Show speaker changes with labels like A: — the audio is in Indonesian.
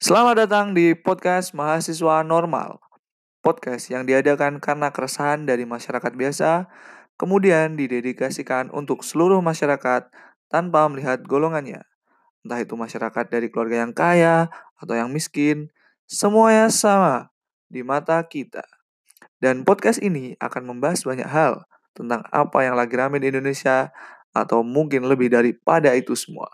A: Selamat datang di podcast Mahasiswa Normal. Podcast yang diadakan karena keresahan dari masyarakat biasa, kemudian didedikasikan untuk seluruh masyarakat tanpa melihat golongannya. Entah itu masyarakat dari keluarga yang kaya atau yang miskin, semuanya sama di mata kita. Dan podcast ini akan membahas banyak hal tentang apa yang lagi rame di Indonesia atau mungkin lebih daripada itu semua.